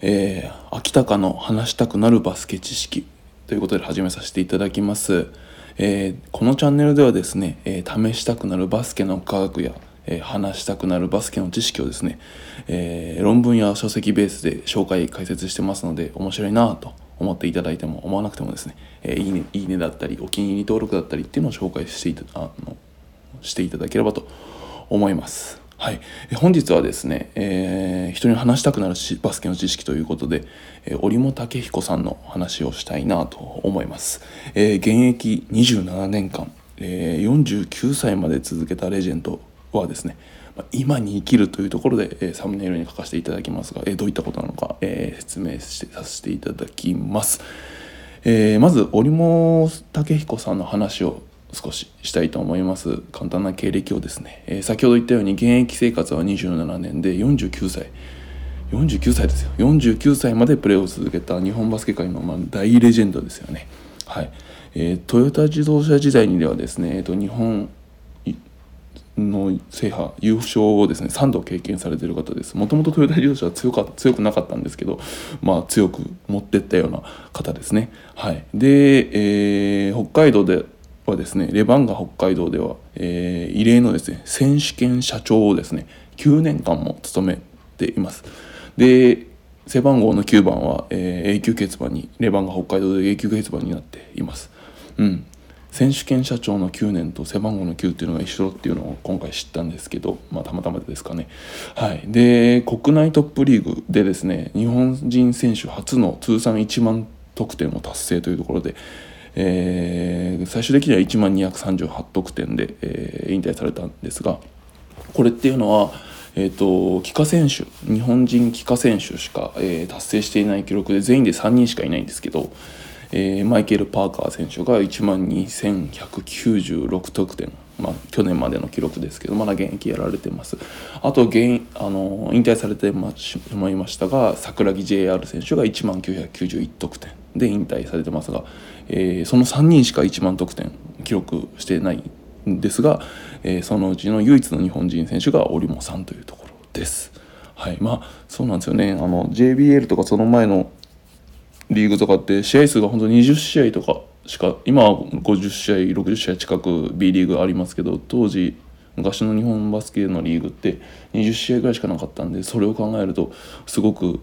えー、秋高の話したくなるバスケ知識ということで始めさせていただきます。えー、このチャンネルではですね、えー、試したくなるバスケの科学や、え話したくなるバスケの知識をですね、え論文や書籍ベースで紹介解説してますので面白いなと思っていただいても思わなくてもですね、えいいねいいねだったりお気に入り登録だったりっていうのを紹介していたあのしていただければと思います。はい、本日はですね、えー、人に話したくなるバスケの知識ということで、えー、織茂武彦さんの話をしたいなと思います、えー、現役27年間、えー、49歳まで続けたレジェンドはですね今に生きるというところで、えサムネイルに書かせていただきますが、えどういったことなのか、え説明してさせていただきます、えまず織茂武彦さんの話を少ししたいと思います。簡単な経歴をですね、えー、先ほど言ったように現役生活は27年で49歳。49歳ですよ。49歳までプレーを続けた日本バスケ界のま大レジェンドですよね。はい。えー、トヨタ自動車時代にではですね、えーと、日本の制覇優勝をですね3度経験されてる方です。もともとトヨタ自動車は強か強くなかったんですけどまあ強く持ってったような方ですね。はい。で、えー、北海道ではですねレバンガ北海道では、えー、異例のですね選手権社長をですね9年間も務めています。で背番号の9番は、えー、永久欠番にレバンガ北海道で永久欠番になっています。うん。選手権社長の9年と背番号の9っていうのが一緒っていうのを今回知ったんですけど、まあ、たまたまですかね。はい、で国内トップリーグでですね日本人選手初の通算1万得点を達成というところで、えー、最終的には1万238得点で、えー、引退されたんですがこれっていうのは、えーと、帰化選手日本人帰化選手しか、えー、達成していない記録で全員で3人しかいないんですけど、えー、マイケル・パーカー選手が1万2196得点、まあ、去年までの記録ですけどまだ現役やられてますあと現あの引退されてしまいましたが桜木 JR 選手が1万991得点で引退されてますが、えー、その3人しか1万得点記録してないんですが、えー、そのうちの唯一の日本人選手が織茂さんというところです。はいまあそうなんですよねあの JBL とかその前のリーグとかって試合数が本当に20試合とかしか今は50試合60試合近く B リーグありますけど当時昔の日本バスケのリーグって20試合ぐらいしかなかったんでそれを考えるとすごく、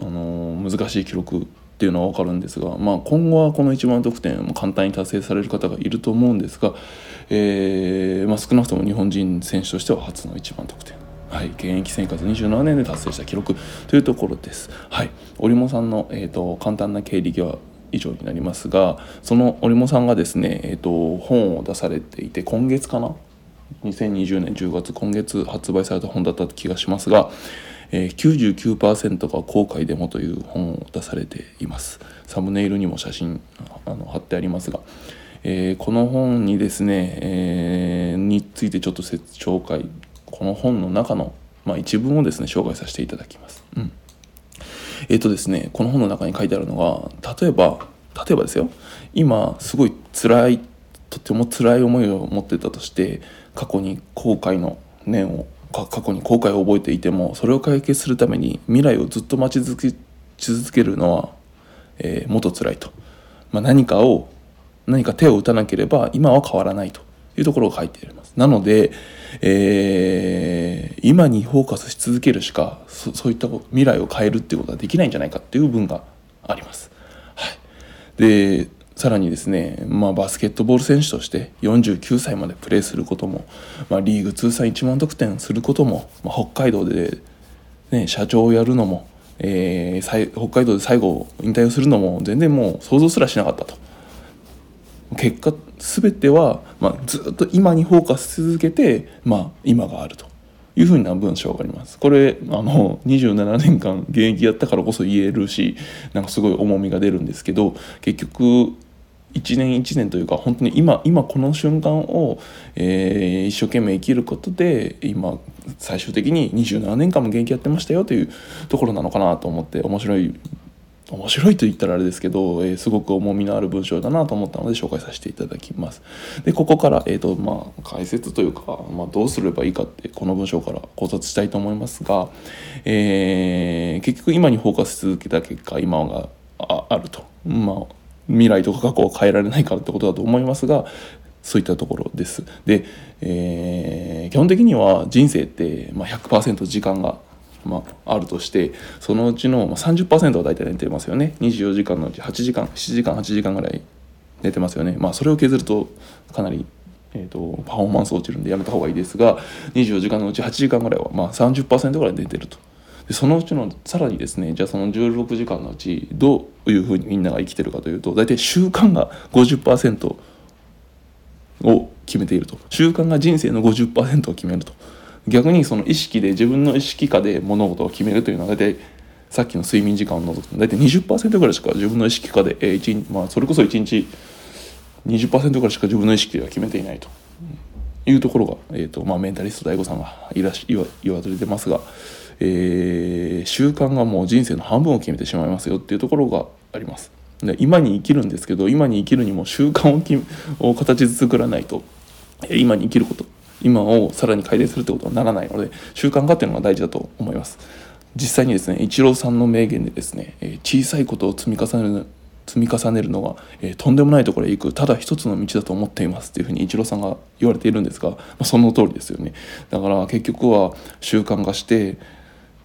あのー、難しい記録っていうのは分かるんですが、まあ、今後はこの1万得点も簡単に達成される方がいると思うんですが、えーまあ、少なくとも日本人選手としては初の1万得点。はい、現役生活27年で達成した記録というところです。はい、織茂さんの、えーと、簡単な経歴は以上になりますがその織茂さんがですね、えーと、本を出されていて今月かな？2020年10月今月発売された本だった気がしますがえー、99%が後悔でもという本を出されています。サムネイルにも写真あの貼ってありますが、えー、この本にですね、えー、についてちょっと紹介この本の中の、まあ、一文をですね紹介させていただきます、うん、えっ、とですねこの本の中に書いてあるのが例えば例えばですよ。今すごい辛いとても辛い思いを持ってたとして過去に後悔の念を過去に後悔を覚えていてもそれを解決するために未来をずっと待ち続け続けるのは、えー、もっと辛いと、まあ、何かを何か手を打たなければ今は変わらないというところが書いてあります。なので、えー、今にフォーカスし続けるしかそういった未来を変えるっていうことはできないんじゃないかっていう文があります、はい、でさらにですね、まあ、バスケットボール選手として49歳までプレーすることも、まあ、リーグ通算1万得点することも、まあ、北海道で、ね、社長をやるのも、えー、北海道で最後引退をするのも全然もう想像すらしなかったと。結果全ては、まあ、ずっと今にフォーカスし続けて、まあ、今があるというふうな文章があります。これあの27年間現役やったからこそ言えるしなんかすごい重みが出るんですけど結局一年一年というか本当に今今この瞬間を、えー、一生懸命生きることで今最終的に27年間も現役やってましたよというところなのかなと思って面白い面白いと言ったらあれですけど、えー、すごく重みのある文章だなと思ったので紹介させていただきます。でここから、えーとまあ、解説というか、まあ、どうすればいいかってこの文章から考察したいと思いますが、えー、結局今にフォーカスし続けた結果今があると、まあ、未来とか過去を変えられないからってことだと思いますがそういったところです。で、えー、基本的には人生って、まあ100%時間がまあ、あるとしてそのうちの30%は大体寝てますよね。24時間のうち8時間7時間8時間ぐらい寝てますよね。まあそれを削るとかなり、えーと、パフォーマンス落ちるんでやめた方がいいですが24時間のうち8時間ぐらいはまあ30%ぐらい寝てると。でそのうちのさらにですねじゃあその16時間のうちどういうふうにみんなが生きてるかというと大体習慣が50%を決めていると。習慣が人生の50%を決めると。逆にその意識で自分の意識下で物事を決めるというのは大体さっきの睡眠時間を除くと大体20%ぐらいしか自分の意識下で、えーまあ、それこそ1日20%ぐらいしか自分の意識では決めていないというところが、えーとまあ、メンタリスト DAIGO さんがいらし言わ言われてますが、えー、習慣がもう人生の半分を決めてしまいますよっていうところがあります。で今に生きるんですけど今に生きるにも習慣をを形作らないと今に生きること今をさらに改善するってことはならないので習慣化っていうのが大事だと思います。実際にですねイチローさんの名言でですね、小さいことを積み重ねる積み重ねるのが、えー、とんでもないところへ行くただ一つの道だと思っていますっていうふうにイチローさんが言われているんですが、まあ、その通りですよね。だから結局は習慣化して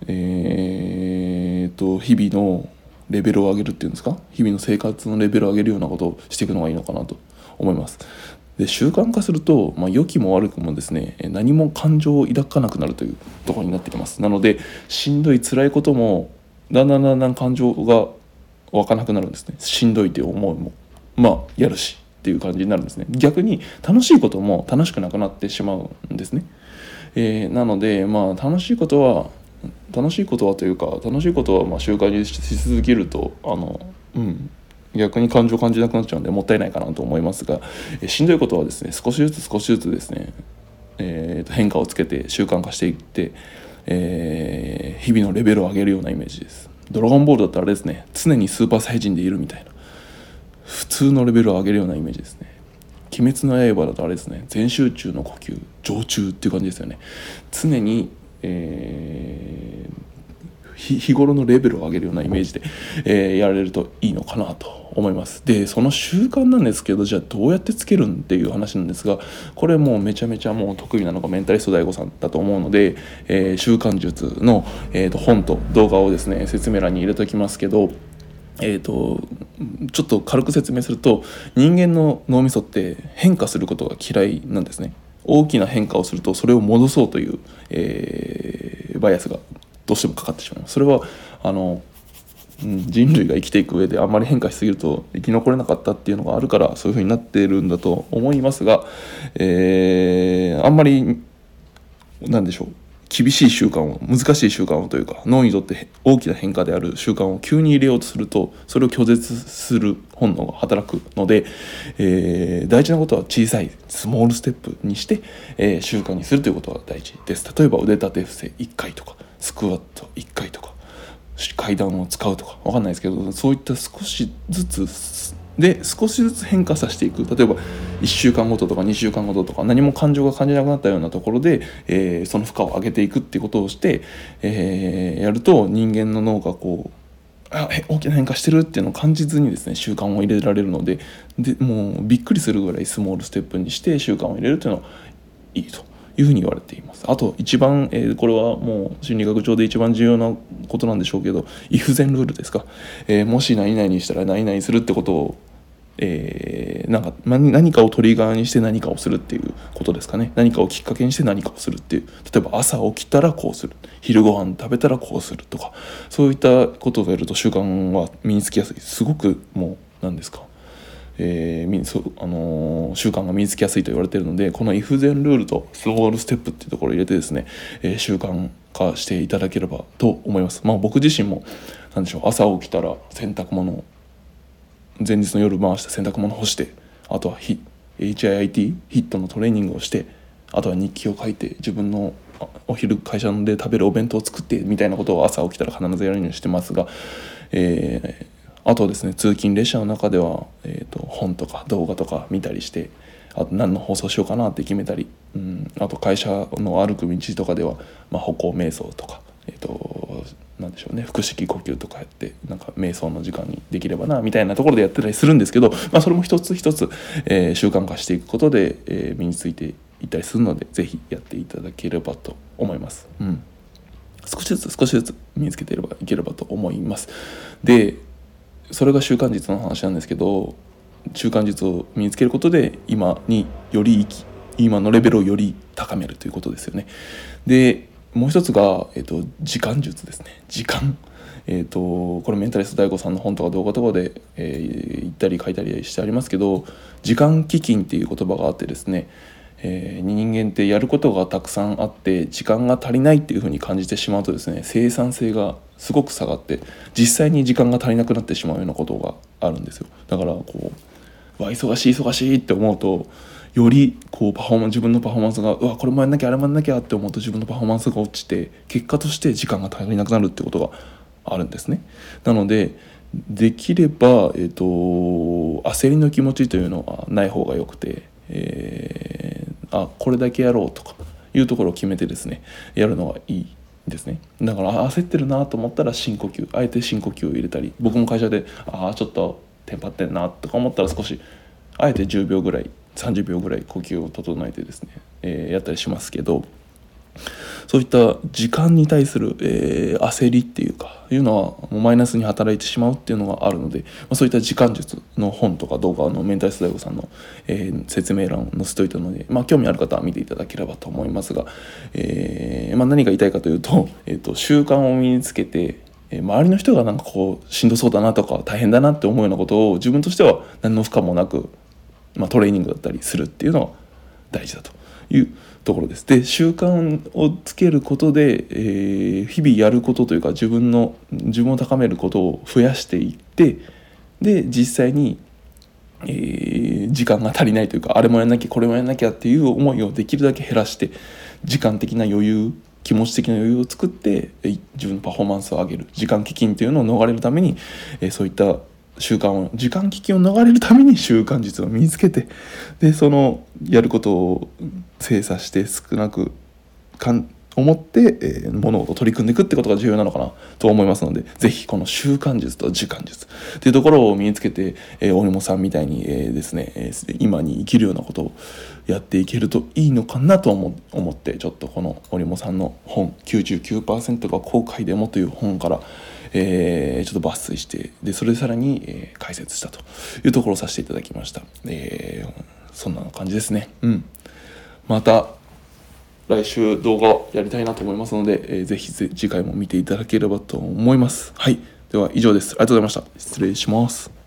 えー、と日々のレベルを上げるっていうんですか？日々の生活のレベルを上げるようなことをしていくのがいいのかなと思います。で習慣化すると、まあ、良きも悪くもですね何も感情を抱かなくなるというところになってきます。なのでしんどい辛いこともだんだんだんだん感情が湧かなくなるんですね。しんどいという思いもまあやるしっていう感じになるんですね。逆に楽しいことも楽しくなくなってしまうんですね、えー、なのでまあ楽しいことは楽しいことはというか楽しいことはまあ習慣にし続けるとあのうん逆に感情を感じなくなっちゃうんでもったいないかなと思いますが、えしんどいことはですね少しずつ少しずつですね、えー、と変化をつけて習慣化していって、えー、日々のレベルを上げるようなイメージです。ドラゴンボールだったらあれですね常にスーパーサイジンでいるみたいな普通のレベルを上げるようなイメージですね。鬼滅の刃だとあれですね全集中の呼吸常駐っていう感じですよね常に、えー、日頃のレベルを上げるようなイメージで、えー、やられるといいのかなと思います。でその習慣なんですけどじゃあどうやってつけるんっていう話なんですがこれもうめちゃめちゃもう得意なのがメンタリスト DAIGO さんだと思うので、えー、習慣術の、えーと、本と動画をですね説明欄に入れときますけどえーと、ちょっと軽く説明すると人間の脳みそって変化することが嫌いなんですね。大きな変化をするとそれを戻そうという、えー、バイアスがどうしてもかかってしまいます。それはあの人類が生きていく上であんまり変化しすぎると生き残れなかったっていうのがあるからそういうふうになっているんだと思いますが、えー、あんまりなんでしょう厳しい習慣を難しい習慣をというか脳にとって大きな変化である習慣を急に入れようとするとそれを拒絶する本能が働くので、えー、大事なことは小さいスモールステップにして、えー、習慣にするということが大事です。例えば腕立て伏せ1回とか。スクワット1回とか階段を使うとか分かんないですけどそういった少しずつで少しずつ変化させていく例えば1週間ごととか2週間ごととか何も感情が感じなくなったようなところで、えー、その負荷を上げていくっていうことをして、えー、やると人間の脳がこうあ大きな変化してるっていうのを感じずにですね習慣を入れられるのででもうびっくりするぐらいスモールステップにして習慣を入れるっていうのはいいと。いうふうに言われています。あと一番、えー、これはもう心理学上で一番重要なことなんでしょうけどイフゼンルールですか、えー、もし何々にしたら何々するってことをえー、なんか何かをトリガーにして何かをするっていうことですかね。何かをきっかけにして何かをするっていう。例えば朝起きたらこうする。昼ご飯食べたらこうするとか。そういったことをやると習慣は身につきやすい。すごくもう何ですか。えーそあのー、習慣が身につきやすいと言われているのでこの if 全ルールとスモールステップっていうところを入れてですね、えー、習慣化していただければと思います。まあ、僕自身も何でしょう朝起きたら洗濯物を前日の夜回して洗濯物干してあとは HIIT ヒットのトレーニングをしてあとは日記を書いて自分のお昼会社で食べるお弁当を作ってみたいなことを朝起きたら必ずやるようにしてますが、えーあとですね通勤列車の中では、えーと、本とか動画とか見たりしてあと何の放送しようかなって決めたり、うん、あと会社の歩く道とかでは、まあ、歩行瞑想とか、えーと、なんでしょうね腹式呼吸とかやってなんか瞑想の時間にできればなみたいなところでやってたりするんですけど、まあ、それも一つ一つ、えー、習慣化していくことで、えー、身についていったりするので是非やっていただければと思います。うん少しずつ少しずつ身につけていればいければと思います。でそれが習慣術の話なんですけど習慣術を身につけることで今により生き今のレベルをより高めるということですよね。でもう一つが、えーと、時間術ですね時間。えーと、これメンタリスト DAIGO さんの本とか動画とかで、えー、言ったり書いたりしてありますけど時間基金っていう言葉があってですねえー、人間ってやることがたくさんあって時間が足りないっていうふうに感じてしまうとですね生産性がすごく下がって実際に時間が足りなくなってしまうようなことがあるんですよ。だからこうわ忙しい忙しいって思うとよりこうパフォーマン自分のパフォーマンスがうわこれもやんなきゃあれもやんなきゃって思うと自分のパフォーマンスが落ちて結果として時間が足りなくなるってことがあるんですね。なのでできれば、えーと、焦りの気持ちというのはない方がよくて、あこれだけやろうとかいうところを決めてですねやるのがいいですね。だから焦ってるなと思ったら深呼吸。あえて深呼吸を入れたり僕も会社でああちょっとテンパってんなとか思ったら少しあえて10秒ぐらい30秒ぐらい呼吸を整えてですね、えー、やったりしますけどそういった時間に対する、えー、焦りっていうかいうのはもうマイナスに働いてしまうっていうのがあるので、まあ、そういった時間術の本とか動画のメンタリスト大悟さんの、えー、説明欄を載せておいたので、まあ、興味ある方は見ていただければと思いますが、えーまあ、何が言いたいかというと, えーと、習慣を身につけて周りの人がなんかこうしんどそうだなとか大変だなって思うようなことを自分としては何の負荷もなく、まあ、トレーニングだったりするっていうのは大事だと。いうところです。で習慣をつけることで、えー、日々やることというか自分の自分を高めることを増やしていってで実際に、えー、時間が足りないというかあれもやんなきゃこれもやんなきゃっていう思いをできるだけ減らして時間的な余裕気持ち的な余裕を作って自分のパフォーマンスを上げる時間基金というのを逃れるために、えー、そういった習慣を時間危機を逃れるために習慣術を身につけてでそのやることを精査して少なくかん思って、えー、物事を取り組んでいくってことが重要なのかなと思いますので是非この習慣術と時間術っていうところを身につけて、えー、大山さんみたいに、えー、ですね、えー、今に生きるようなことをやっていけるといいのかなと思思ってちょっとこの織茂さんの本「99%が後悔でも」という本からえー、ちょっと抜粋してでそれでさらに、えー、解説したというところをさせていただきました、えー、そんな感じですね。うん。また来週動画やりたいなと思いますので、えー、ぜひ次回も見ていただければと思います。はい。では以上です。ありがとうございました。失礼します。